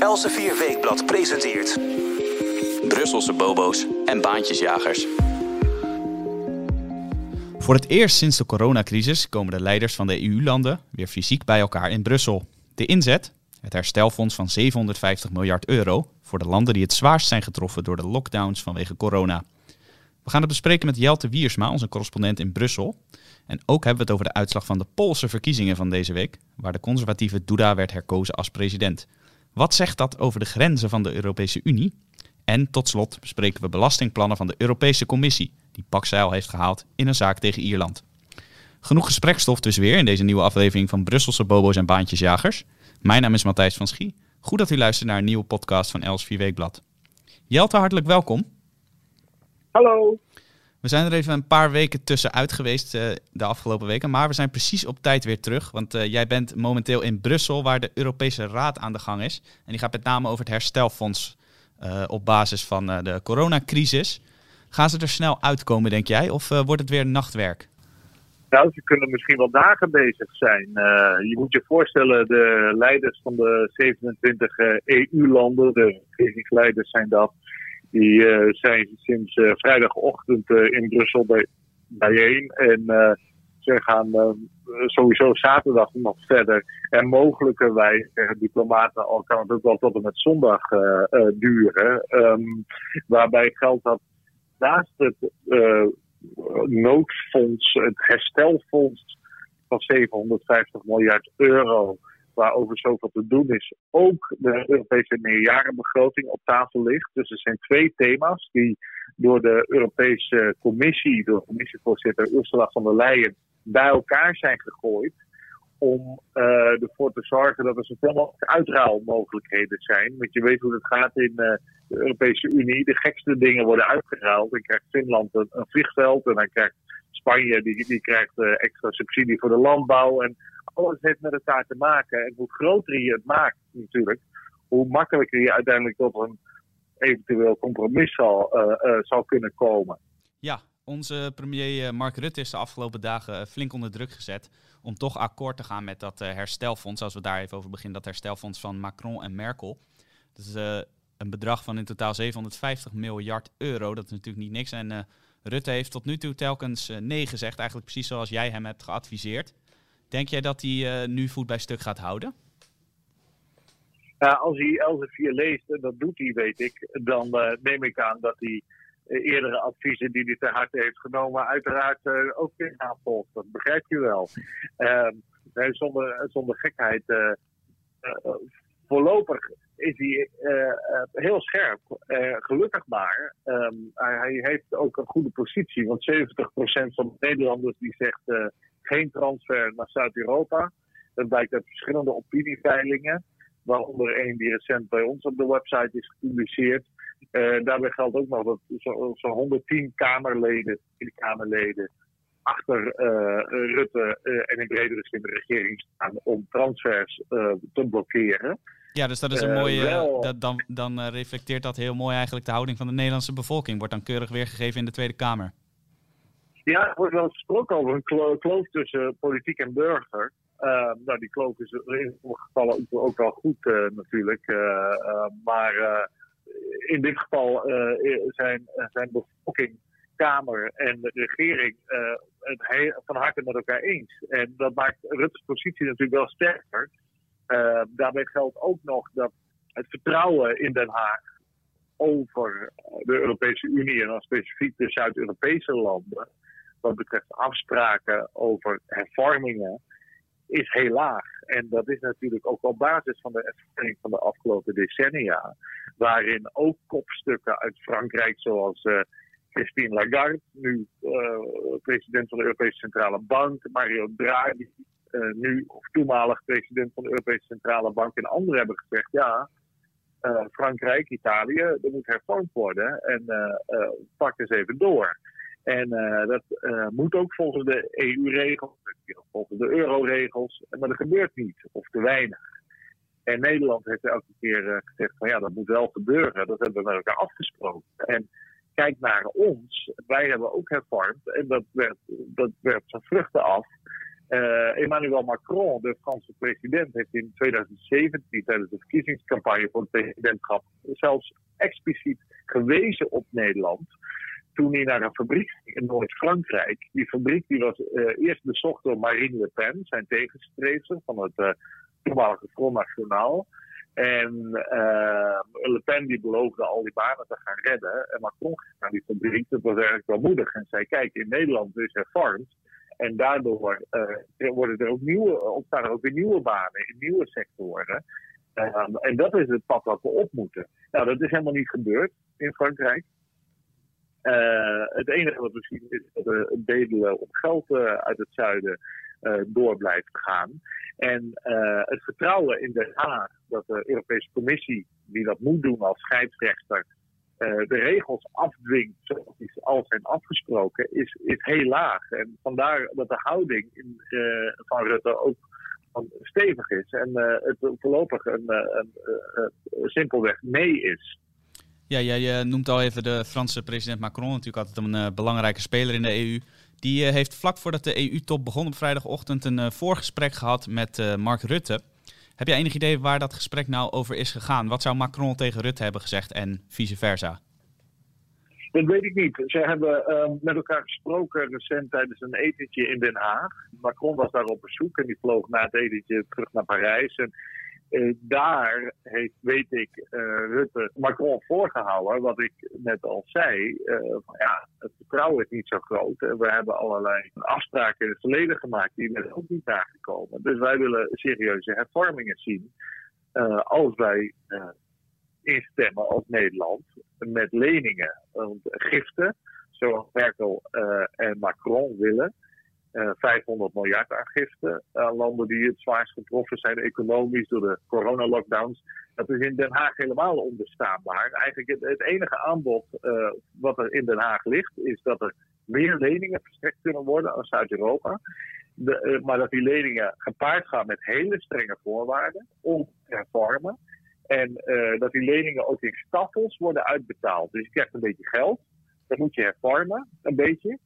Elsevier Weekblad presenteert... Brusselse bobo's en baantjesjagers. Voor het eerst sinds de coronacrisis komen de leiders van de EU-landen weer fysiek bij elkaar in Brussel. De inzet? Het herstelfonds van 750 miljard euro voor de landen die het zwaarst zijn getroffen door de lockdowns vanwege corona. We gaan het bespreken met Jelte Wiersma, onze correspondent in Brussel. En ook hebben we het over de uitslag van de Poolse verkiezingen van deze week, waar de conservatieve Duda werd herkozen als president. Wat zegt dat over de grenzen van de Europese Unie? En tot slot bespreken we belastingplannen van de Europese Commissie, die pakzeil heeft gehaald in een zaak tegen Ierland. Genoeg gesprekstof dus weer in deze nieuwe aflevering van Brusselse Bobo's en Baantjesjagers. Mijn naam is Matthijs van Schie. Goed dat u luistert naar een nieuwe podcast van Els 4 Weekblad. Jelte, hartelijk welkom. Hallo. We zijn er even een paar weken tussenuit geweest uh, de afgelopen weken, maar we zijn precies op tijd weer terug. Want uh, jij bent momenteel in Brussel, waar de Europese Raad aan de gang is. En die gaat met name over het herstelfonds uh, op basis van de coronacrisis. Gaan ze er snel uitkomen, denk jij, of wordt het weer nachtwerk? Nou, ze kunnen misschien wel dagen bezig zijn. je moet je voorstellen, de leiders van de 27 EU-landen, de regeringsleiders zijn dat, die uh, zijn sinds uh, vrijdagochtend uh, in Brussel bij, bijeen. En ze gaan sowieso zaterdag nog verder. En mogelijkerwijs, zeggen diplomaten, al kan het ook wel tot en met zondag duren. Um, waarbij geldt dat naast het noodfonds, het herstelfonds van 750 miljard euro waarover zoveel te doen is, ook de Europese meerjarenbegroting op tafel ligt. Dus er zijn twee thema's die door de Europese Commissie, door commissievoorzitter Ursula von der Leyen, bij elkaar zijn gegooid. Om uh, ervoor te zorgen dat er zoveel mogelijk uitruilmogelijkheden zijn. Want je weet hoe het gaat in uh, de Europese Unie. De gekste dingen worden uitgeruild. Dan krijgt Finland een, vliegveld en dan krijgt Spanje die, die krijgt uh, extra subsidie voor de landbouw. En alles heeft met elkaar te maken. En hoe groter je het maakt natuurlijk, hoe makkelijker je uiteindelijk tot een eventueel compromis zal, uh, uh, zal kunnen komen. Ja, onze premier Mark Rutte is de afgelopen dagen flink onder druk gezet om toch akkoord te gaan met dat herstelfonds. Als we daar even over beginnen, dat herstelfonds van Macron en Merkel. Dat is een bedrag van in totaal 750 miljard euro. Dat is natuurlijk niet niks. En Rutte heeft tot nu toe telkens nee gezegd, eigenlijk precies zoals jij hem hebt geadviseerd. Denk jij dat hij uh, nu voet bij stuk gaat houden? Ja, als hij Elsevier leest, en dat doet hij, weet ik, dan uh, neem ik aan dat hij eerdere adviezen die hij ter harte heeft genomen, uiteraard ook weer navolgt. Dat begrijp je wel. Ehm, zonder, zonder gekheid. voorlopig is hij heel scherp. gelukkig maar. Um, hij heeft ook een goede positie, want 70% van de Nederlanders die zegt geen transfer naar Zuid-Europa. Dat blijkt uit verschillende opinieveilingen, waaronder één die recent bij ons op de website is gepubliceerd. Uh, daarbij geldt ook nog dat zo'n zo 110 Kamerleden, Kamerleden achter uh, Rutte uh, en in bredere zin de regering staan om transfers te blokkeren. Ja, dus dat is een mooie. Wel... Dat, dan, dan reflecteert dat heel mooi eigenlijk de houding van de Nederlandse bevolking. Wordt dan keurig weergegeven in de Tweede Kamer. Ja, er wordt wel gesproken over een kloof tussen politiek en burger. Uh, nou, die kloof is in sommige gevallen ook, wel goed uh, natuurlijk. Uh, maar in dit geval zijn, zijn bevolking, Kamer en de regering het van harte met elkaar eens. En dat maakt Rutte's positie natuurlijk wel sterker. daarbij geldt ook nog dat het vertrouwen in Den Haag over de Europese Unie en dan specifiek de Zuid-Europese landen wat betreft afspraken over hervormingen is heel laag. En dat is natuurlijk ook op basis van de ervaring van de afgelopen decennia, waarin ook kopstukken uit Frankrijk, zoals uh, Christine Lagarde, nu uh, president van de Europese Centrale Bank, Mario Draghi, uh, nu of toenmalig president van de Europese Centrale Bank en anderen hebben gezegd, ja, Frankrijk, Italië, er moet hervormd worden en pak eens even door. En uh, dat uh, moet ook volgens de EU-regels, volgens de euro-regels, maar dat gebeurt niet, of te weinig. En Nederland heeft elke keer uh, gezegd van ja, dat moet wel gebeuren. Dat hebben we met elkaar afgesproken. En kijk naar ons, wij hebben ook hervormd en dat werd, dat werd zijn vruchten af. Emmanuel Macron, de Franse president, heeft in 2017 tijdens de verkiezingscampagne voor het presidentschap zelfs expliciet gewezen op Nederland toen hij naar een fabriek in Noord-Frankrijk. Die fabriek die was eerst bezocht door Marine Le Pen, zijn tegenstrever van het uh, toenmalige Front National. En uh, Le Pen die beloofde al die banen te gaan redden. En Macron ging naar die fabriek. Dat was eigenlijk wel moedig. En zei: Kijk, in Nederland is hervormd. En daardoor worden er ook nieuwe, ontstaan er ook weer nieuwe banen in nieuwe sectoren. Um, en dat is het pad wat we op moeten. Nou, dat is helemaal niet gebeurd in Frankrijk. Uh, het enige wat we zien is dat er bedelen op geld uit het zuiden door blijft gaan. En het vertrouwen in Den Haag dat de Europese Commissie, die dat moet doen als scheidsrechter, de regels afdwingt zoals die al zijn afgesproken, is, is heel laag. En vandaar dat de houding in, van Rutte ook stevig is en het voorlopig een, een, een, simpelweg nee is. Ja, jij noemt al even de Franse president Macron, natuurlijk altijd een belangrijke speler in de EU. Die uh, heeft vlak voordat de EU-top begon op vrijdagochtend een voorgesprek gehad met Mark Rutte. Heb jij enig idee waar dat gesprek nou over is gegaan? Wat zou Macron tegen Rutte hebben gezegd en vice versa? Dat weet ik niet. Ze hebben met elkaar gesproken recent tijdens een etentje in Den Haag. Macron was daar op bezoek en die vloog na het etentje terug naar Parijs. En uh, daar heeft, weet ik, uh, Rutte Macron voorgehouden, wat ik net al zei. Van, ja, het vertrouwen is niet zo groot. we hebben allerlei afspraken in het verleden gemaakt die er ook niet aangekomen. Dus wij willen serieuze hervormingen zien. als wij instemmen als Nederland met leningen. Want giften, zoals Merkel en Macron willen, 500 eh, miljard aangifte aan landen die het zwaarst getroffen zijn economisch door de coronalockdowns. Dat is in Den Haag helemaal onbestaanbaar. Eigenlijk het, enige aanbod uh, wat er in Den Haag ligt, is dat er meer leningen verstrekt kunnen worden aan Zuid-Europa. Uh, maar dat die leningen gepaard gaan met hele strenge voorwaarden om te hervormen. En dat die leningen ook in stapels worden uitbetaald. Dus je krijgt een beetje geld, dan moet je hervormen, een beetje.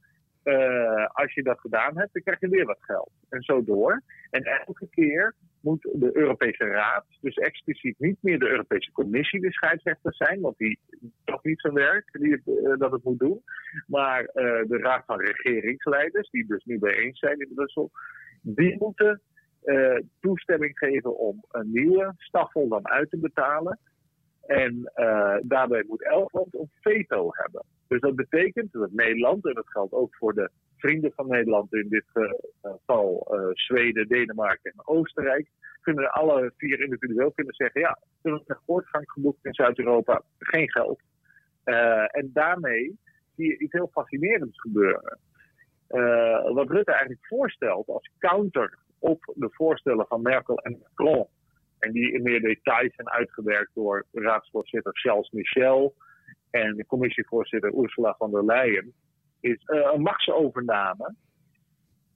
Uh, als je dat gedaan hebt, dan krijg je weer wat geld. En zo door. En elke keer moet de Europese Raad, dus expliciet niet meer de Europese Commissie de scheidsrechter zijn, want die toch niet zijn werk die uh, dat het moet doen, maar uh, de Raad van Regeringsleiders, die dus nu bijeen zijn in Brussel, die moeten toestemming geven om een nieuwe staffel dan uit te betalen. En daarbij moet elk land een veto hebben. Dus dat betekent dat Nederland, en dat geldt ook voor de vrienden van Nederland in dit geval uh, Zweden, Denemarken en Oostenrijk, kunnen alle vier individueel kunnen zeggen, ja, er is een voortgang geboekt in Zuid-Europa, geen geld. En daarmee zie je iets heel fascinerends gebeuren. Wat Rutte eigenlijk voorstelt als counter op de voorstellen van Merkel en Macron, en die in meer details zijn uitgewerkt door raadsvoorzitter Charles Michel, en de commissievoorzitter Ursula von der Leyen, is uh, een machtsovername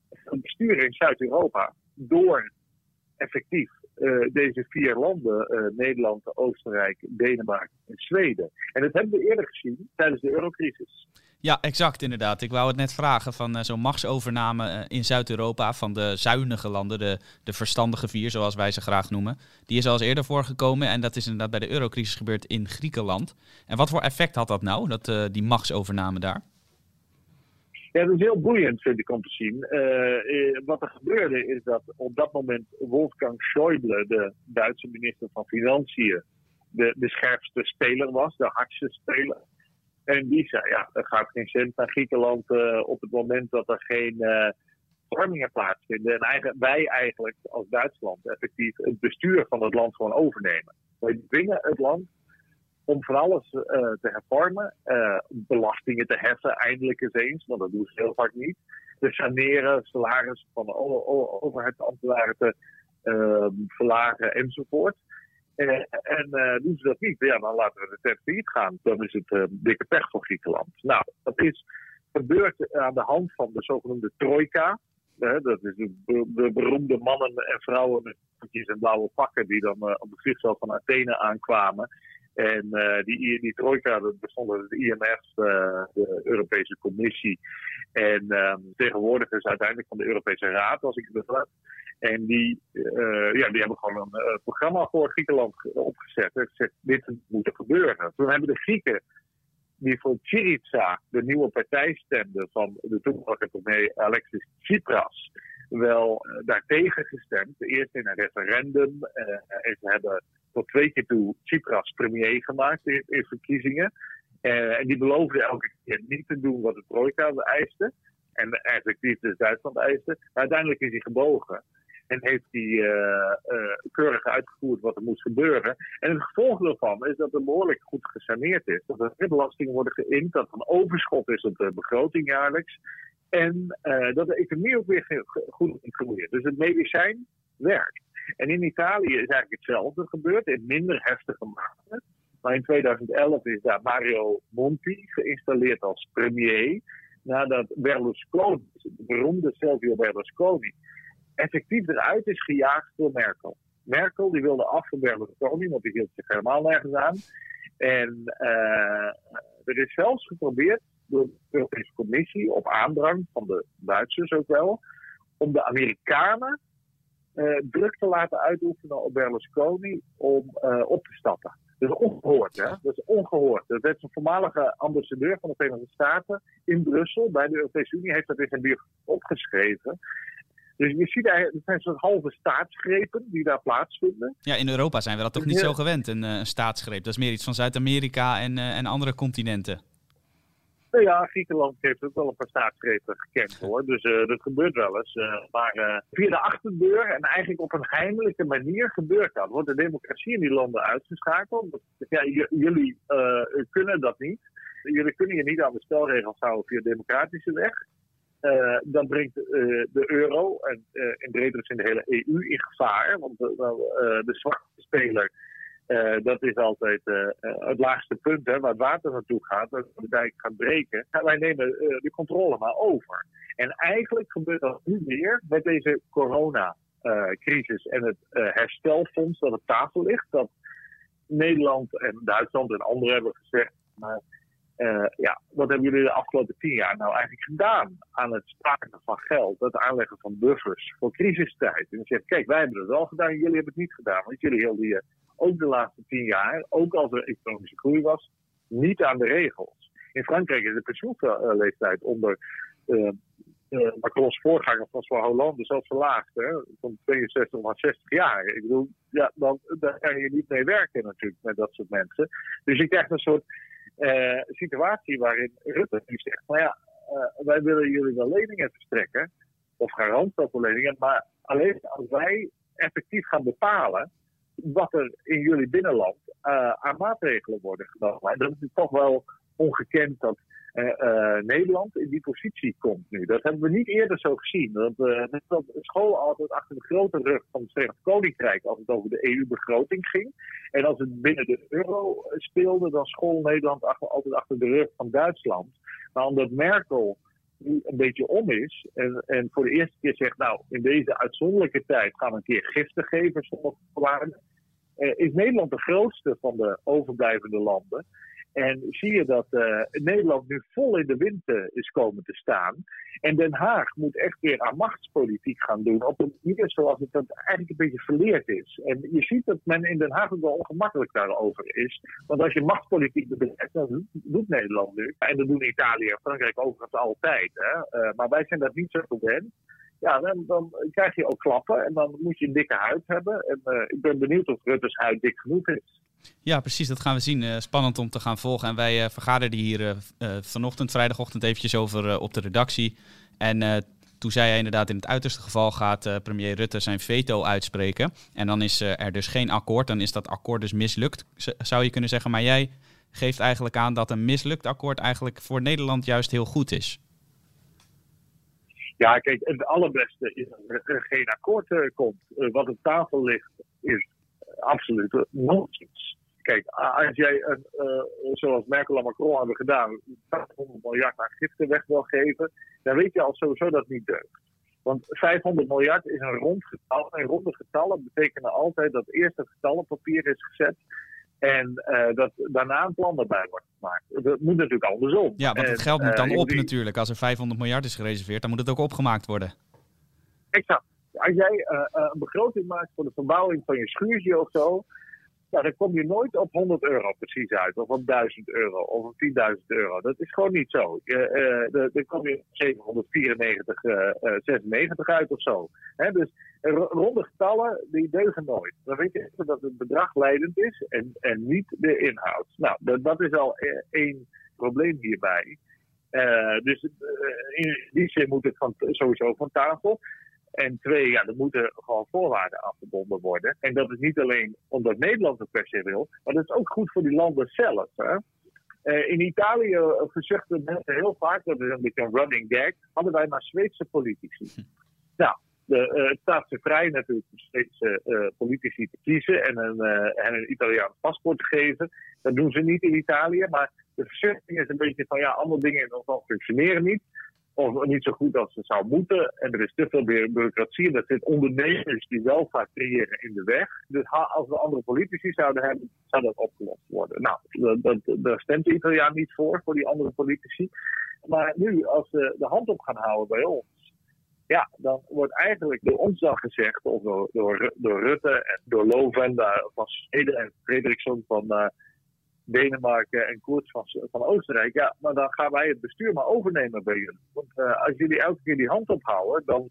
van bestuur in Zuid-Europa door effectief uh, deze vier landen, uh, Nederland, Oostenrijk, Denemarken en Zweden. En dat hebben we eerder gezien tijdens de eurocrisis. Ja, exact inderdaad. Ik wou het net vragen van uh, zo'n machtsovername uh, in Zuid-Europa van de zuinige landen, de, de verstandige vier zoals wij ze graag noemen. Die is al eens eerder voorgekomen en dat is inderdaad bij de eurocrisis gebeurd in Griekenland. En wat voor effect had dat nou, dat, uh, die machtsovername daar? Ja, dat is heel boeiend, vind ik, om te zien. wat er gebeurde is dat op dat moment Wolfgang Schäuble, de Duitse minister van Financiën, de, de scherpste speler was, de hardste speler. En die zei, ja, er gaat geen cent naar Griekenland uh, op het moment dat er geen uh, vormingen plaatsvinden. En wij eigenlijk als Duitsland effectief het bestuur van het land gewoon overnemen. Wij dwingen het land om van alles uh, te hervormen, belastingen te heffen, eindelijk eens eens, want dat doen ze heel vaak niet. Te saneren, salarissen van de overheidsambtenaren te verlagen enzovoort. Uh, en uh, doen ze dat niet, ja, dan laten we de tent failliet gaan. Dan is het uh, dikke pech voor Griekenland. Nou, dat is gebeurd aan de hand van de zogenoemde trojka. dat is de, de, beroemde mannen en vrouwen met en blauwe pakken die dan op het vliegveld van Athene aankwamen. En die, die trojka, dat bestond uit het IMF, de Europese Commissie en ehm, vertegenwoordigers uiteindelijk van de Europese Raad, als ik het begrijp. En die, ja, die hebben gewoon een programma voor Griekenland opgezet. En gezegd, dit moet gebeuren. Toen hebben de Grieken die voor Syriza, de nieuwe partij, stemde van de toenmalige premier Alexis Tsipras, wel uh, daartegen gestemd. Eerst in een referendum. Uh, en ze hebben tot twee keer toe Tsipras premier gemaakt in, in verkiezingen. Uh, en die beloofde elke keer niet te doen wat de trojka eiste. En effectief dus Duitsland eiste. Maar uiteindelijk is hij gebogen. En heeft hij uh, keurig uitgevoerd wat er moest gebeuren. En het gevolg daarvan is dat er behoorlijk goed gesaneerd is. Dat er belastingen worden geïnd, dat er een overschot is op de begroting jaarlijks. En dat de economie ook weer goed groeit. Dus het medicijn werkt. En in Italië is eigenlijk hetzelfde gebeurd, in minder heftige mate. Maar in 2011 is daar Mario Monti geïnstalleerd als premier. Nadat Berlusconi, de beroemde Silvio Berlusconi, effectief eruit is gejaagd door Merkel. Merkel die wilde af van Berlusconi, want die hield zich helemaal nergens aan. En uh, er is zelfs geprobeerd door de Europese Commissie, op aandrang van de Duitsers ook wel, om de Amerikanen druk te laten uitoefenen op Berlusconi om uh, op te stappen. Dat is ongehoord, hè? Dat is ongehoord. Dat werd een voormalige ambassadeur van de Verenigde Staten in Brussel bij de Europese Unie, heeft dat in zijn bier opgeschreven. Dus je ziet eigenlijk, het zijn soort halve staatsgrepen die daar plaatsvinden. Ja, in Europa zijn we dat toch niet zo gewend, een, een staatsgreep. Dat is meer iets van Zuid-Amerika en, uh, en andere continenten. Nou ja, Griekenland heeft ook wel een paar staatsgrepen gekend hoor. Dus uh, dat gebeurt wel eens. Uh, maar uh, via de achterdeur en eigenlijk op een heimelijke manier gebeurt dat. Wordt de democratie in die landen uitgeschakeld. Ja, jullie kunnen dat niet. Jullie kunnen je niet aan de spelregels houden via democratische weg. Dan brengt de euro en in bredere zin de hele EU in gevaar. Want de zwakste speler, dat is altijd het laagste punt hè, waar het water naartoe gaat, dat de dijk gaat breken. En wij nemen de controle maar over. En eigenlijk gebeurt dat nu weer met deze coronacrisis en het herstelfonds dat op tafel ligt. Dat Nederland en Duitsland en anderen hebben gezegd. Ja, wat hebben jullie de afgelopen tien jaar nou eigenlijk gedaan aan het sparen van geld, het aanleggen van buffers voor crisistijd? En dan zegt, kijk, wij hebben het wel gedaan, jullie hebben het niet gedaan. Want jullie hielden je ook de laatste tien jaar, ook als er economische groei was, niet aan de regels. In Frankrijk is de pensioenleeftijd onder uh, uh, Macron's voorganger François Hollande zelfs verlaagd, hè, van 62 naar 60 jaar. Ik bedoel, ja, dan, daar kan je niet mee werken natuurlijk met dat soort mensen. Dus je krijgt een soort uh, situatie waarin Rutte nu zegt: Nou ja, wij willen jullie wel leningen verstrekken, of garantie voor leningen, maar alleen als wij effectief gaan bepalen wat er in jullie binnenland uh, aan maatregelen worden genomen. En dat is toch wel ongekend dat uh, Nederland in die positie komt nu. Dat hebben we niet eerder zo gezien. Dat, school altijd achter de grote rug van het Verenigd Koninkrijk als het over de EU-begroting ging. En als het binnen de euro speelde, dan school Nederland altijd achter de rug van Duitsland. Maar omdat Merkel nu een beetje om is en, en voor de eerste keer zegt, nou, in deze uitzonderlijke tijd gaan we een keer giften geven, is Nederland de grootste van de overblijvende landen. En zie je dat uh, Nederland nu vol in de wind uh, is komen te staan. En Den Haag moet echt weer aan machtspolitiek gaan doen. Op een manier zoals het dat eigenlijk een beetje verleerd is. En je ziet dat men in Den Haag ook wel ongemakkelijk daarover is. Want als je machtspolitiek bedrijft, dan doet Nederland nu. En dat doen Italië en Frankrijk overigens altijd. Hè? Maar wij zijn dat niet zo gewend. Ja, dan, dan, krijg je ook klappen en dan moet je een dikke huid hebben. En ik ben benieuwd of Rutte's huid dik genoeg is. Ja, precies. Dat gaan we zien. Uh, spannend om te gaan volgen. En wij uh, vergaderden hier vanochtend, vrijdagochtend, eventjes over op de redactie. En toen zei hij inderdaad, in het uiterste geval gaat premier Rutte zijn veto uitspreken. En dan is er dus geen akkoord. Dan is dat akkoord dus mislukt, zou je kunnen zeggen. Maar jij geeft eigenlijk aan dat een mislukt akkoord eigenlijk voor Nederland juist heel goed is. Ja, kijk, het allerbeste is dat er geen akkoord komt. wat op tafel ligt is absoluut nonsens. Kijk, als jij, uh, zoals Merkel en Macron hebben gedaan, 500 miljard aan giften weg wil geven, dan weet je al sowieso dat het niet deugt. Want 500 miljard is een rond getal. En ronde getallen betekenen altijd dat eerst het getal op papier is gezet. En dat daarna een plan erbij wordt gemaakt. Dat moet natuurlijk andersom. Ja, want het geld moet dan op natuurlijk. Als er 500 miljard is gereserveerd, dan moet het ook opgemaakt worden. Exact. Als jij een begroting maakt voor de verbouwing van je schuurtje of zo, dan kom je nooit op 100 euro precies uit, of op 1000 euro, of op 10.000 euro. Dat is gewoon niet zo. Je, uh, dan kom je op 794, uh, 96 uit of zo. dus ronde getallen, die deugen nooit. Dan weet je dat het bedrag leidend is en, en niet de inhoud. Nou, dat, is al één probleem hierbij. Dus in die zin moet het van, sowieso van tafel. En twee, ja, er moeten gewoon voorwaarden afgebonden worden. En dat is niet alleen omdat Nederland het per se wil, maar dat is ook goed voor die landen zelf. Hè? Uh, in Italië verzuchten mensen heel vaak, dat is een beetje een running gag, hadden wij maar Zweedse politici. Hm. Nou, de, uh, het staat ze vrij natuurlijk om Zweedse politici te kiezen en een, en een Italiaans paspoort te geven. Dat doen ze niet in Italië, maar de verzuchting is een beetje van ja, andere dingen in ons land functioneren niet of niet zo goed als ze zou moeten. En er is te veel bureaucratie. En dat zit ondernemers die wel vaak creëren in de weg. Dus als we andere politici zouden hebben, zou dat opgelost worden. Nou, daar stemt de Italiaan niet voor, voor die andere politici. Maar nu, als ze de hand op gaan houden bij ons, ja, dan wordt eigenlijk door ons dan gezegd, of door, door, Rutte en door Lovenda van Zweden en Frederiksson van. Uh, Denemarken en Koerts van, van Oostenrijk. Ja, maar dan gaan wij het bestuur maar overnemen bij jullie. Want uh, als jullie elke keer die hand ophouden, dan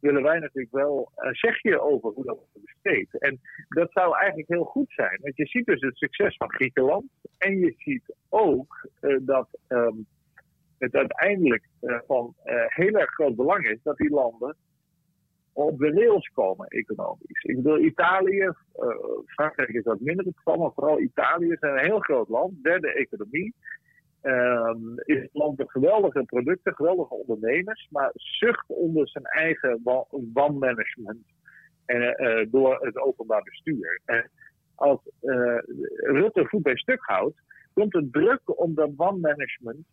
willen wij natuurlijk wel een zegje over hoe dat wordt besteed. En dat zou eigenlijk heel goed zijn. Want je ziet dus het succes van Griekenland. En je ziet ook uh, dat um, het uiteindelijk van heel erg groot belang is dat die landen op de rails komen economisch. Ik bedoel, Italië, uh, Frankrijk is dat minder het geval, maar vooral Italië is een heel groot land, derde economie. Um, is het land met geweldige producten, geweldige ondernemers, maar zucht onder zijn eigen wanmanagement en, uh, door het openbaar bestuur. En als Rutte goed bij stuk houdt, komt het druk om dat wanmanagement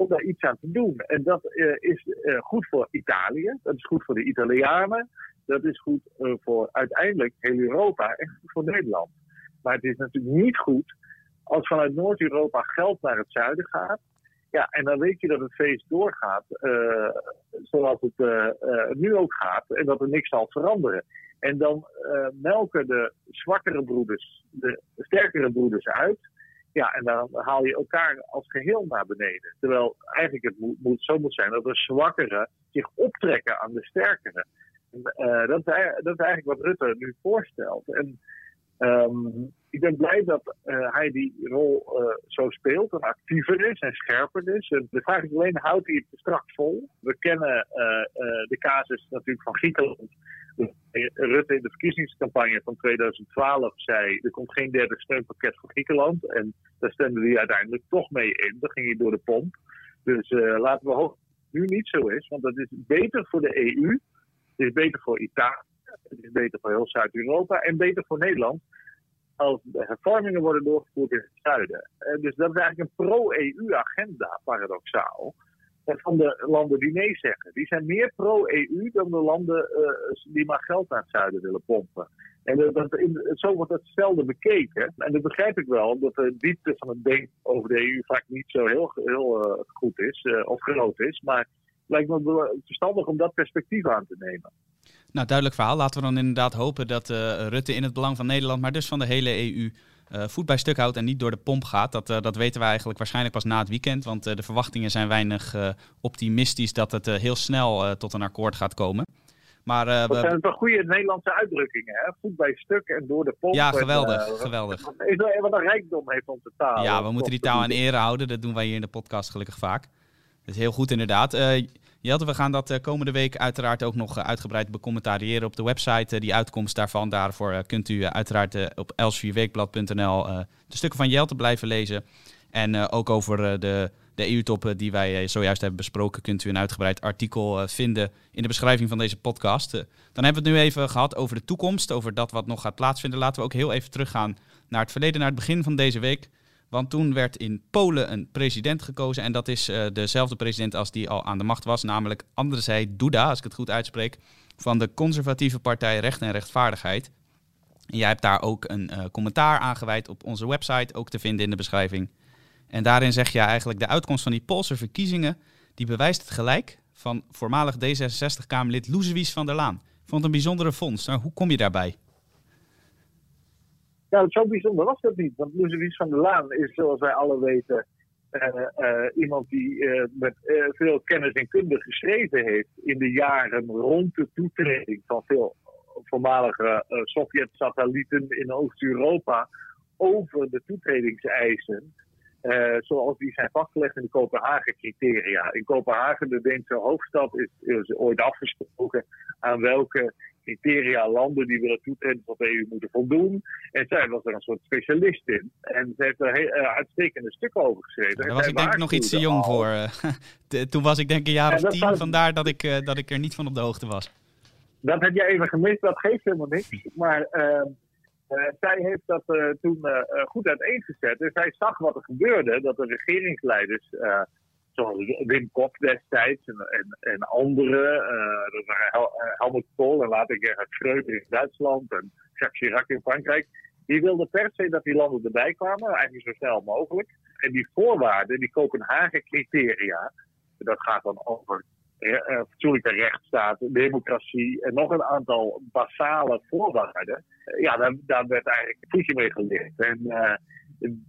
om daar iets aan te doen. En dat uh, is uh, goed voor Italië, dat is goed voor de Italianen, dat is goed uh, voor uiteindelijk heel Europa en voor Nederland. Maar het is natuurlijk niet goed als vanuit Noord-Europa geld naar het zuiden gaat. Ja, en dan weet je dat het feest doorgaat zoals het nu ook gaat en dat er niks zal veranderen. En dan melken de zwakkere broeders de sterkere broeders uit. Ja, en dan haal je elkaar als geheel naar beneden. Terwijl eigenlijk het moet, zo moet zijn dat de zwakkeren zich optrekken aan de sterkere. uh, dat, is, dat, is, eigenlijk wat Rutte nu voorstelt. En um, ik ben blij dat uh, hij die rol uh, zo speelt en actiever is en scherper is. De vraag is alleen, houdt hij het straks vol? We kennen de casus natuurlijk van Griekenland Rutte in de verkiezingscampagne van 2012 zei: er komt geen derde steunpakket voor Griekenland. En daar stemde hij uiteindelijk toch mee in. Dan ging hij door de pomp. Dus laten we hopen dat het nu niet zo is, want dat is beter voor de EU. Het is beter voor Italië. Het is beter voor heel Zuid-Europa en beter voor Nederland als de hervormingen worden doorgevoerd in het zuiden. Uh, dus dat is eigenlijk een pro-EU-agenda, paradoxaal van de landen die nee zeggen. Die zijn meer pro-EU dan de landen uh, die maar geld naar het zuiden willen pompen. En dat, in, zo wordt het zelden bekeken. En dat begrijp ik wel, omdat de diepte van het denken over de EU vaak niet zo heel, heel uh, goed is of groot is. Maar het lijkt me verstandig om dat perspectief aan te nemen. Nou, duidelijk verhaal. Laten we dan inderdaad hopen dat Rutte in het belang van Nederland, maar dus van de hele EU, uh, voet bij stuk houdt en niet door de pomp gaat. Dat, uh, dat weten we eigenlijk waarschijnlijk pas na het weekend. Want uh, de verwachtingen zijn weinig optimistisch dat het heel snel tot een akkoord gaat komen. Maar, dat we... zijn toch goede Nederlandse uitdrukkingen, hè? Voet bij stuk en door de pomp. Ja, geweldig. En, geweldig. Wat, wat een rijkdom heeft onze taal. Ja, we moeten die taal in ere houden. Dat doen wij hier in de podcast gelukkig vaak. Dat is heel goed inderdaad. Jelte, we gaan dat komende week uiteraard ook nog uitgebreid becommentariëren op de website. die uitkomst daarvan. Daarvoor kunt u uiteraard op elsvierweekblad.nl de stukken van Jelte blijven lezen. En ook over de, de EU-top die wij zojuist hebben besproken, kunt u een uitgebreid artikel vinden in de beschrijving van deze podcast. dan hebben we het nu even gehad over de toekomst, over dat wat nog gaat plaatsvinden. Laten we ook heel even teruggaan naar het verleden, naar het begin van deze week. Want toen werd in Polen een president gekozen. En dat is uh, dezelfde president als die al aan de macht was. Namelijk Andrzej Duda, als ik het goed uitspreek. Van de conservatieve partij Recht en Rechtvaardigheid. jij hebt daar ook een commentaar aan gewijd op onze website, ook te vinden in de beschrijving. En daarin zeg je eigenlijk de uitkomst van die Poolse verkiezingen, die bewijst het gelijk van voormalig D66-Kamerlid Loesewies van der Laan. Vond een bijzondere fonds. Nou, hoe kom je daarbij? Nou, zo bijzonder was dat niet. Want Loesewies van der Laan is, zoals wij alle weten, uh, uh, iemand die uh, met veel kennis en kunde geschreven heeft in de jaren rond de toetreding van veel voormalige Sovjet-satellieten in Oost-Europa over de toetredingseisen. zoals die zijn vastgelegd in de Kopenhagen-criteria. In Kopenhagen, de Deense hoofdstad, is, is ooit afgesproken aan welke criteria landen die willen toetreden tot de EU moeten voldoen. En zij was er een soort specialist in. En ze heeft er heel, uh, uitstekende stukken over geschreven. Daar was ik denk ik nog iets te jong voor. Uh, toen was ik denk een jaar of tien, vandaar dat ik, uh, dat ik er niet van op de hoogte was. Dat heb jij even gemist, dat geeft helemaal niks. Maar ehm, zij heeft dat toen goed uiteengezet. En zij zag wat er gebeurde, dat de regeringsleiders zoals Wim Kok destijds en, en, en anderen. Uh, dat waren Hel uh, Helmut Kohl en later Gerhard Schreuder in Duitsland en Jacques Chirac in Frankrijk. Die wilden per se dat die landen erbij kwamen, eigenlijk zo snel mogelijk. En die voorwaarden, die Kopenhagen-criteria, dat gaat dan over uh, fatsoenlijke rechtsstaat, democratie en nog een aantal basale voorwaarden. ja, daar, werd eigenlijk voetje mee geleerd. En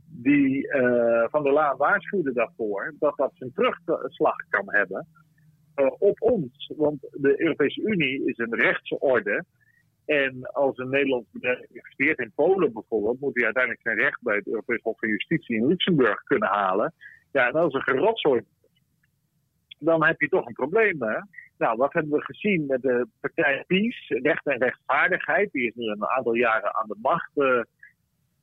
die uh, Van der Laan waarschuwde daarvoor dat dat zijn terugslag kan hebben uh, op ons. Want de Europese Unie is een rechtsorde. En als een Nederlands bedrijf investeert in Polen bijvoorbeeld, moet hij uiteindelijk zijn recht bij het Europees Hof van Justitie in Luxemburg kunnen halen. Ja, en als er gerotzooi dan heb je toch een probleem. Hè? Nou, wat hebben we gezien met de partij PiS, recht en rechtvaardigheid? Die is nu een aantal jaren aan de macht. Uh,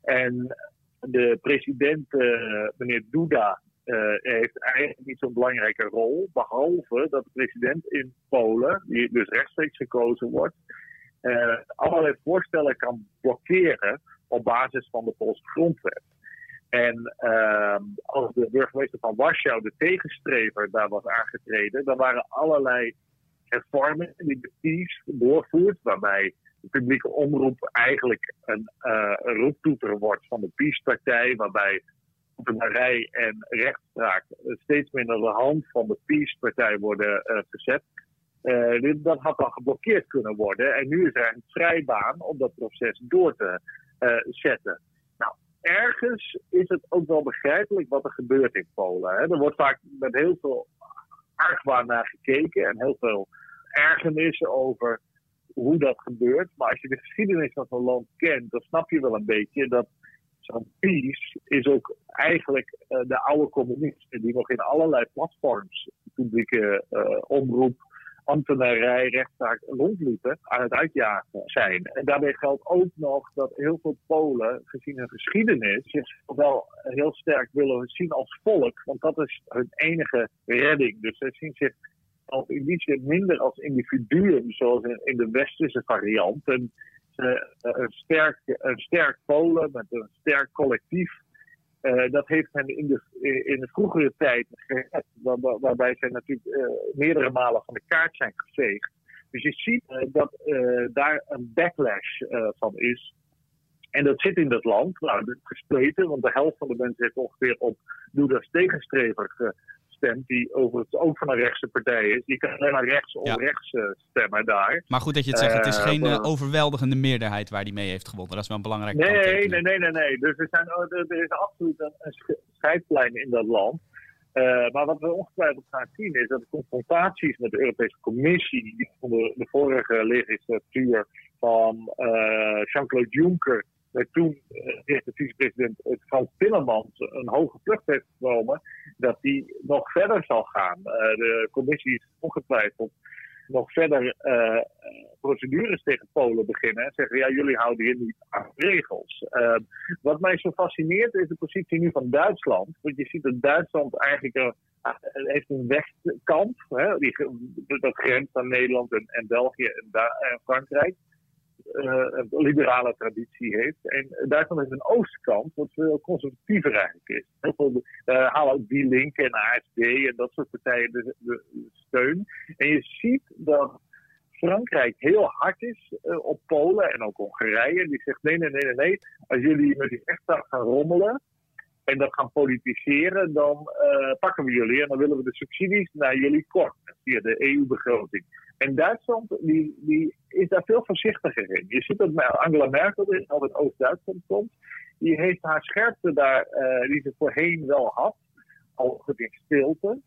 en de president, uh, meneer Duda, uh, heeft eigenlijk niet zo'n belangrijke rol. Behalve dat de president in Polen, die dus rechtstreeks gekozen wordt, uh, allerlei voorstellen kan blokkeren op basis van de Poolse grondwet. En ehm, als de burgemeester van Warschau, de tegenstrever, daar was aangetreden, dan waren allerlei hervormingen die de PiS doorvoert, waarbij de publieke omroep eigenlijk een, uh, een roeptoeter wordt van de PiS-partij, waarbij ambtenarij en rechtspraak steeds minder de hand van de PiS-partij worden gezet. Uh, dat had dan geblokkeerd kunnen worden. En nu is er een vrijbaan om dat proces door te zetten. Nou, ergens is het ook wel begrijpelijk wat er gebeurt in Polen. Hè. Er wordt vaak met heel veel argwaan naar gekeken en heel veel ergernis over hoe dat gebeurt. Maar als je de geschiedenis van zo'n land kent, dan snap je wel een beetje dat zo'n peace is ook eigenlijk uh, de oude communisten die nog in allerlei platforms, publieke uh, omroep, ambtenarij, rechtszaak rondliepen, aan het uitjagen zijn. En daarbij geldt ook nog dat heel veel Polen, gezien hun geschiedenis, zich wel heel sterk willen zien als volk, want dat is hun enige redding. Dus ze zien zich als in die minder als individuen, zoals in, de westerse variant. En, uh, een, sterk, een sterk Polen met een sterk collectief. Uh, dat heeft hen in de, in de vroegere tijd gered, waar, waarbij zij natuurlijk uh, meerdere malen van de kaart zijn geveegd. Dus je ziet dat daar een backlash van is. En dat zit in dat land, nou, gespleten, want de helft van de mensen heeft ongeveer op Duda's tegenstrever stemt, die overigens ook van een rechtse partij is, die kan alleen maar rechts of rechts uh, stemmen daar. Maar goed dat je het zegt, het is geen uh, overweldigende meerderheid waar die mee heeft gewonnen. Dat is wel een belangrijk nee, nee, nee, nee, nee. Dus er, zijn, oh, er is absoluut een, een scheidslijn in dat land. Uh, maar wat we ongetwijfeld gaan zien is dat de confrontaties met de Europese Commissie van de, de vorige legislatuur van Jean-Claude Juncker waar toen uh, de vicepresident uh, Frans Timmermans een hoge vlucht heeft genomen, dat die nog verder zal gaan. De commissie is ongetwijfeld nog verder procedures tegen Polen beginnen en zeggen, ja, jullie houden hier niet aan regels. wat mij zo fascineert is de positie nu van Duitsland, want je ziet dat Duitsland eigenlijk heeft een westkant, hè, die, dat grenst aan Nederland en, en België en, en Frankrijk een liberale traditie heeft. En Duitsland heeft een oostkant, wat veel conservatiever eigenlijk is. Heel veel halen ook die Link en ASD en dat soort partijen de, steun. En je ziet dat Frankrijk heel hard is op Polen en ook Hongarije. Die zegt nee, nee, nee, nee, nee. Als jullie met die rechtsstaat gaan rommelen, en dat gaan politiseren, dan pakken we jullie en dan willen we de subsidies naar jullie kort via de EU-begroting. En Duitsland die, die is daar veel voorzichtiger in. Je ziet dat Angela Merkel, die uit Oost-Duitsland komt, die heeft haar scherpte daar, uh, die ze voorheen wel had, al goed in stilte,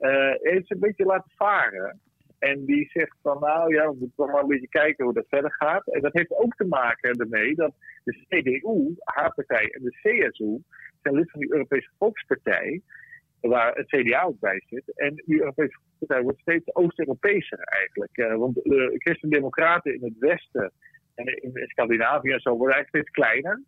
uh, heeft ze een beetje laten varen. En die zegt van nou ja, we moeten maar een beetje kijken hoe dat verder gaat. En dat heeft ook te maken ermee dat de CDU, haar partij en de CSU zijn lid van die Europese Volkspartij, waar het CDA ook bij zit. En die Europese Volkspartij wordt steeds Oost-Europeeser eigenlijk. Uh, want de christen-democraten in het westen en in Scandinavië en zo worden eigenlijk steeds kleiner.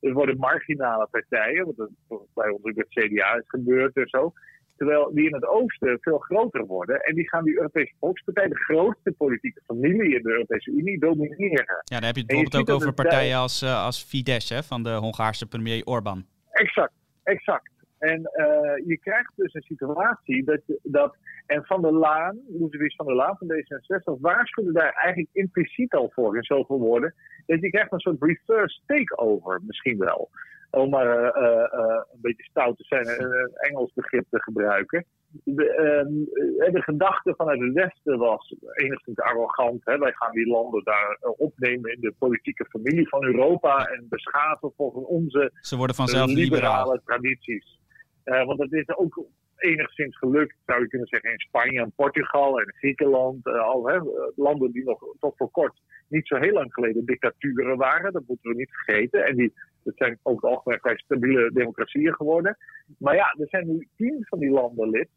Er worden marginale partijen, wat bij ons ook het CDA is gebeurd en zo. Terwijl die in het oosten veel groter worden. En die gaan die Europese Volkspartij, de grootste politieke familie in de Europese Unie, domineren. Ja, dan heb je het bijvoorbeeld ook over partijen als, uh, als Fidesz, hè, van de Hongaarse premier Orbán. Exact, exact. En uh, je krijgt dus een situatie dat, dat en Van der Laan, Louis van der Laan van D66, waarschuwde daar eigenlijk impliciet al voor in zoveel woorden. Dat je krijgt een soort reverse takeover misschien wel om maar uh, uh, een beetje stout te zijn en een Engels begrip te gebruiken. De, ehm, de gedachte vanuit het Westen was enigszins arrogant. Hè? Wij gaan die landen daar opnemen in de politieke familie van Europa en beschaven volgens onze Ze worden vanzelf liberale tradities. Want het is ook enigszins gelukt, zou je kunnen zeggen, in Spanje en Portugal en Griekenland. al, hè, landen die nog tot voor kort niet zo heel lang geleden dictaturen waren. Dat moeten we niet vergeten. En die het zijn ook het algemeen vrij stabiele democratieën geworden. Maar ja, er zijn nu tien van die landen lid.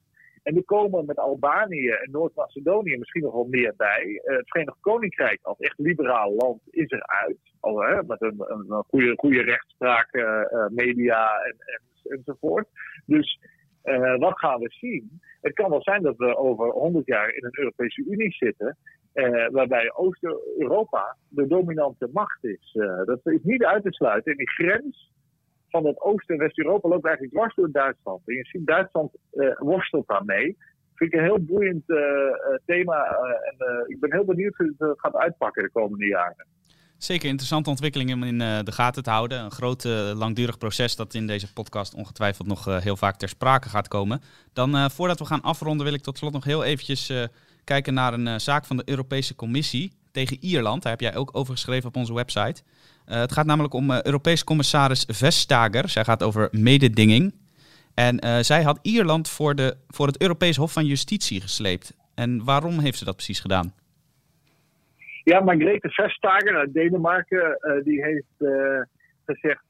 En die komen met Albanië en Noord-Macedonië misschien nog wel meer bij. Uh, het Verenigd Koninkrijk als echt liberaal land is eruit. Al, hè, met een, een, goede, goede rechtspraak, media en, enzovoort. Dus uh, wat gaan we zien? Het kan wel zijn dat we over 100 jaar in een Europese Unie zitten. Uh, waarbij Oost-Europa de dominante macht is. Uh, dat is niet uit te sluiten. En die grens van het Oost- en West-Europa loopt eigenlijk dwars door Duitsland. En je ziet Duitsland worstelt daarmee. Vind ik een heel boeiend thema. en ik ben heel benieuwd hoe het gaat uitpakken de komende jaren. Zeker interessante ontwikkelingen om in de gaten te houden. Een groot langdurig proces dat in deze podcast ongetwijfeld nog heel vaak ter sprake gaat komen. Dan voordat we gaan afronden wil ik tot slot nog heel eventjes kijken naar een zaak van de Europese Commissie tegen Ierland. Daar heb jij ook over geschreven op onze website. Het gaat namelijk om Europees commissaris Vestager. Zij gaat over mededinging. En zij had Ierland voor, de, voor het Europees Hof van Justitie gesleept. En waarom heeft ze dat precies gedaan? Ja, Margrethe Vestager uit Denemarken, die heeft gezegd: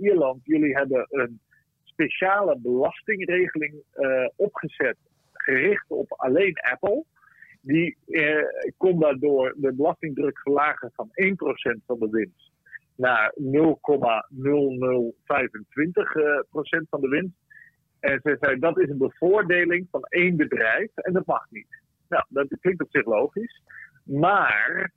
Ierland, jullie hebben een speciale belastingregeling opgezet gericht op alleen Apple die eh, kon daardoor de belastingdruk verlagen van 1% van de winst naar 0,0025% uh, van de winst. En ze zei dat is een bevoordeling van één bedrijf en dat mag niet. Nou, dat klinkt op zich logisch. Maar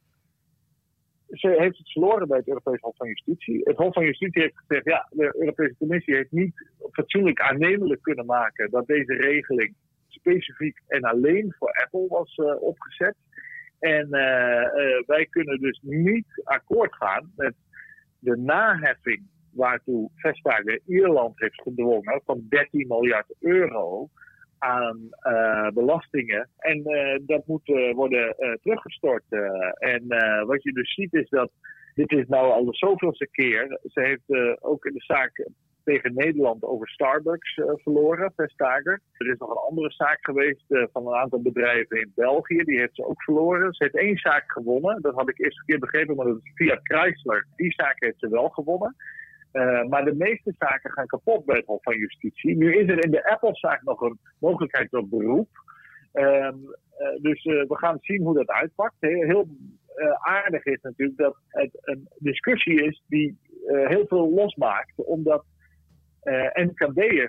ze heeft het verloren bij het Europees Hof van Justitie. Het Hof van Justitie heeft gezegd: ja, de Europese Commissie heeft niet fatsoenlijk aannemelijk kunnen maken dat deze regeling specifiek en alleen voor Apple was uh, opgezet. En uh, wij kunnen dus niet akkoord gaan met de naheffing waartoe Vestager Ierland heeft gedwongen van 13 miljard euro aan uh, belastingen. En uh, dat moet uh, worden teruggestort. en wat je dus ziet is dat dit is nou al de zoveelste keer. Ze heeft ook in de zaak tegen Nederland over Starbucks verloren, Vestager. Er is nog een andere zaak geweest van een aantal bedrijven in België. Die heeft ze ook verloren. Ze heeft één zaak gewonnen. Dat had ik eerst een keer begrepen, maar dat is via Chrysler. Die zaak heeft ze wel gewonnen. Uh, maar de meeste zaken gaan kapot bij het Hof van Justitie. Nu is er in de Apple-zaak nog een mogelijkheid tot beroep. Uh, dus we gaan zien hoe dat uitpakt. Heel, aardig is natuurlijk dat het een discussie is die heel veel losmaakt. Omdat uh,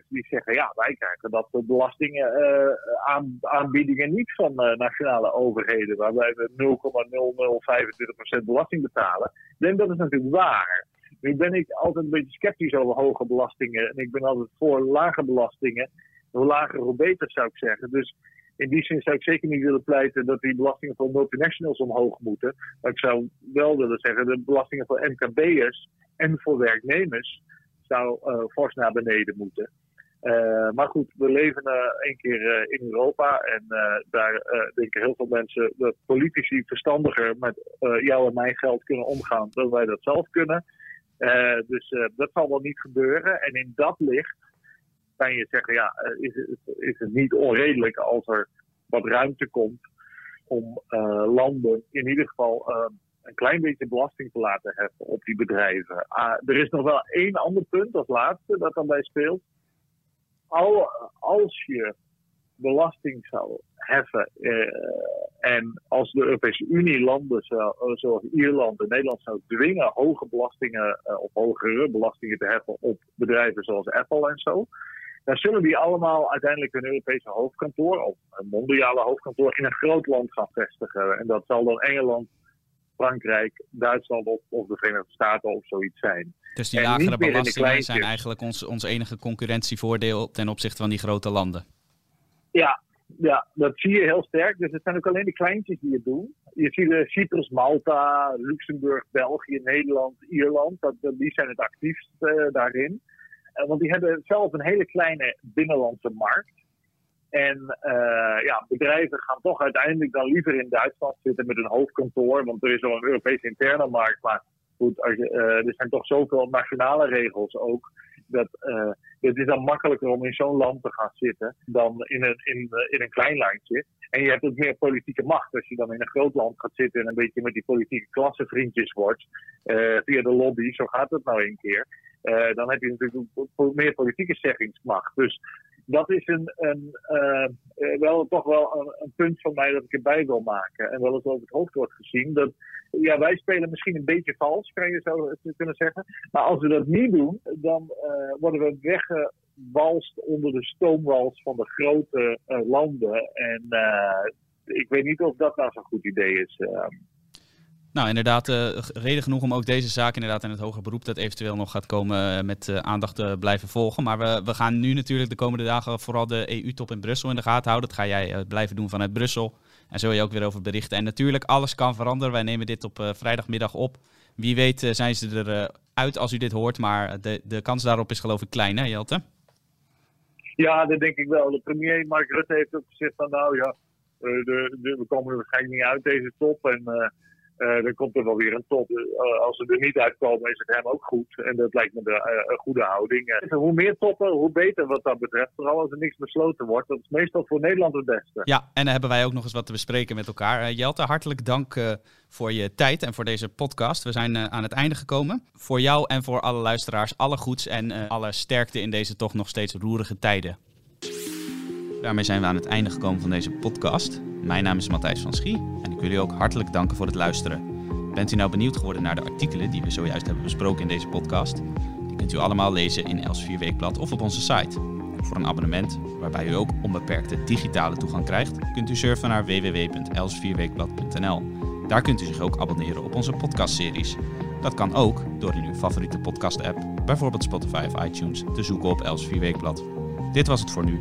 die zeggen, ja, wij krijgen dat soort belastingen, uh, niet van nationale overheden, waarbij we 0,0025% belasting betalen. En dat is natuurlijk waar. Nu ben ik altijd een beetje sceptisch over hoge belastingen en ik ben altijd voor lage belastingen. Hoe lager, hoe beter zou ik zeggen. Dus in die zin zou ik zeker niet willen pleiten dat die belastingen voor multinationals omhoog moeten. Maar ik zou wel willen zeggen, de belastingen voor MKB'ers en voor werknemers zou uh, fors naar beneden moeten. Uh, maar goed, we leven uh, één keer in Europa en daar denken heel veel mensen dat politici verstandiger met jouw en mijn geld kunnen omgaan dan wij dat zelf kunnen. Dus dat zal wel niet gebeuren. En in dat licht kan je zeggen, ja, is het, is het niet onredelijk als er wat ruimte komt om landen in ieder geval een klein beetje belasting te laten heffen op die bedrijven. Uh, er is nog wel één ander punt als laatste dat daarbij speelt. Al, als je belasting zou heffen eh, en als de Europese Unie landen zou, eh, zoals Ierland en Nederland zou dwingen hoge belastingen uh, of hogere belastingen te heffen op bedrijven zoals Apple en zo, dan zullen die allemaal uiteindelijk een Europese hoofdkantoor of een mondiale hoofdkantoor in een groot land gaan vestigen. En dat zal dan Engeland Frankrijk, Duitsland of, of, de Verenigde Staten of zoiets zijn. Dus die lagere belastingen zijn eigenlijk ons, ons enige concurrentievoordeel ten opzichte van die grote landen? Ja, ja, dat zie je heel sterk. Dus het zijn ook alleen de kleintjes die het doen. Je ziet uh, Cyprus, Malta, Luxemburg, België, Nederland, Ierland. Dat, die zijn het actiefst uh, daarin. Uh, want die hebben zelf een hele kleine binnenlandse markt. En ja, bedrijven gaan toch uiteindelijk dan liever in Duitsland zitten met een hoofdkantoor. Want er is al een Europese interne markt. Maar goed, als er zijn toch zoveel nationale regels ook. Dat uh, het is dan makkelijker om in zo'n land te gaan zitten dan in een, in, in een klein landje. En je hebt ook meer politieke macht als je dan in een groot land gaat zitten en een beetje met die politieke klasse vriendjes wordt. via de lobby, zo gaat het nou een keer. dan heb je natuurlijk meer politieke zeggingsmacht. Dus dat is een, een uh, wel, toch wel een, een, punt van mij dat ik erbij wil maken. En wel eens over het hoofd wordt gezien. Dat, ja, wij spelen misschien een beetje vals, kan je zo kunnen zeggen. Maar als we dat niet doen, dan worden we weggewalst onder de stoomwals van de grote uh, landen. En ik weet niet of dat nou zo'n goed idee is. Ehm. Nou, inderdaad, reden genoeg om ook deze zaak inderdaad in het hoger beroep dat eventueel nog gaat komen met aandacht te blijven volgen. Maar we, we gaan nu natuurlijk de komende dagen vooral de EU-top in Brussel in de gaten houden. Dat ga jij blijven doen vanuit Brussel. En zul je ook weer over berichten. En natuurlijk, alles kan veranderen. Wij nemen dit op vrijdagmiddag op. Wie weet zijn ze er uit als u dit hoort. Maar de, de kans daarop is geloof ik klein, hè Jelte? Ja, dat denk ik wel. De premier Mark Rutte heeft ook gezegd van nou ja, de, de, we komen er waarschijnlijk niet uit deze top. En uh, dan komt er wel weer een top. Uh, als ze er niet uitkomen, is het hem ook goed. En dat lijkt me de, uh, een goede houding. hoe meer toppen, hoe beter wat dat betreft. Vooral als er niks besloten wordt. Dat is meestal voor Nederland het beste. Ja, en dan hebben wij ook nog eens wat te bespreken met elkaar. Jelte, hartelijk dank voor je tijd en voor deze podcast. We zijn aan het einde gekomen. Voor jou en voor alle luisteraars, alle goeds en alle sterkte in deze toch nog steeds roerige tijden. Daarmee zijn we aan het einde gekomen van deze podcast. Mijn naam is Matthijs van Schie en ik wil u ook hartelijk danken voor het luisteren. Bent u nou benieuwd geworden naar de artikelen die we zojuist hebben besproken in deze podcast? Die kunt u allemaal lezen in Els Weekblad of op onze site. Voor een abonnement, waarbij u ook onbeperkte digitale toegang krijgt, kunt u surfen naar www.elsvierweekblad.nl. Daar kunt u zich ook abonneren op onze podcastseries. Dat kan ook door in uw favoriete podcast-app, bijvoorbeeld Spotify of iTunes, te zoeken op Els Weekblad. Dit was het voor nu.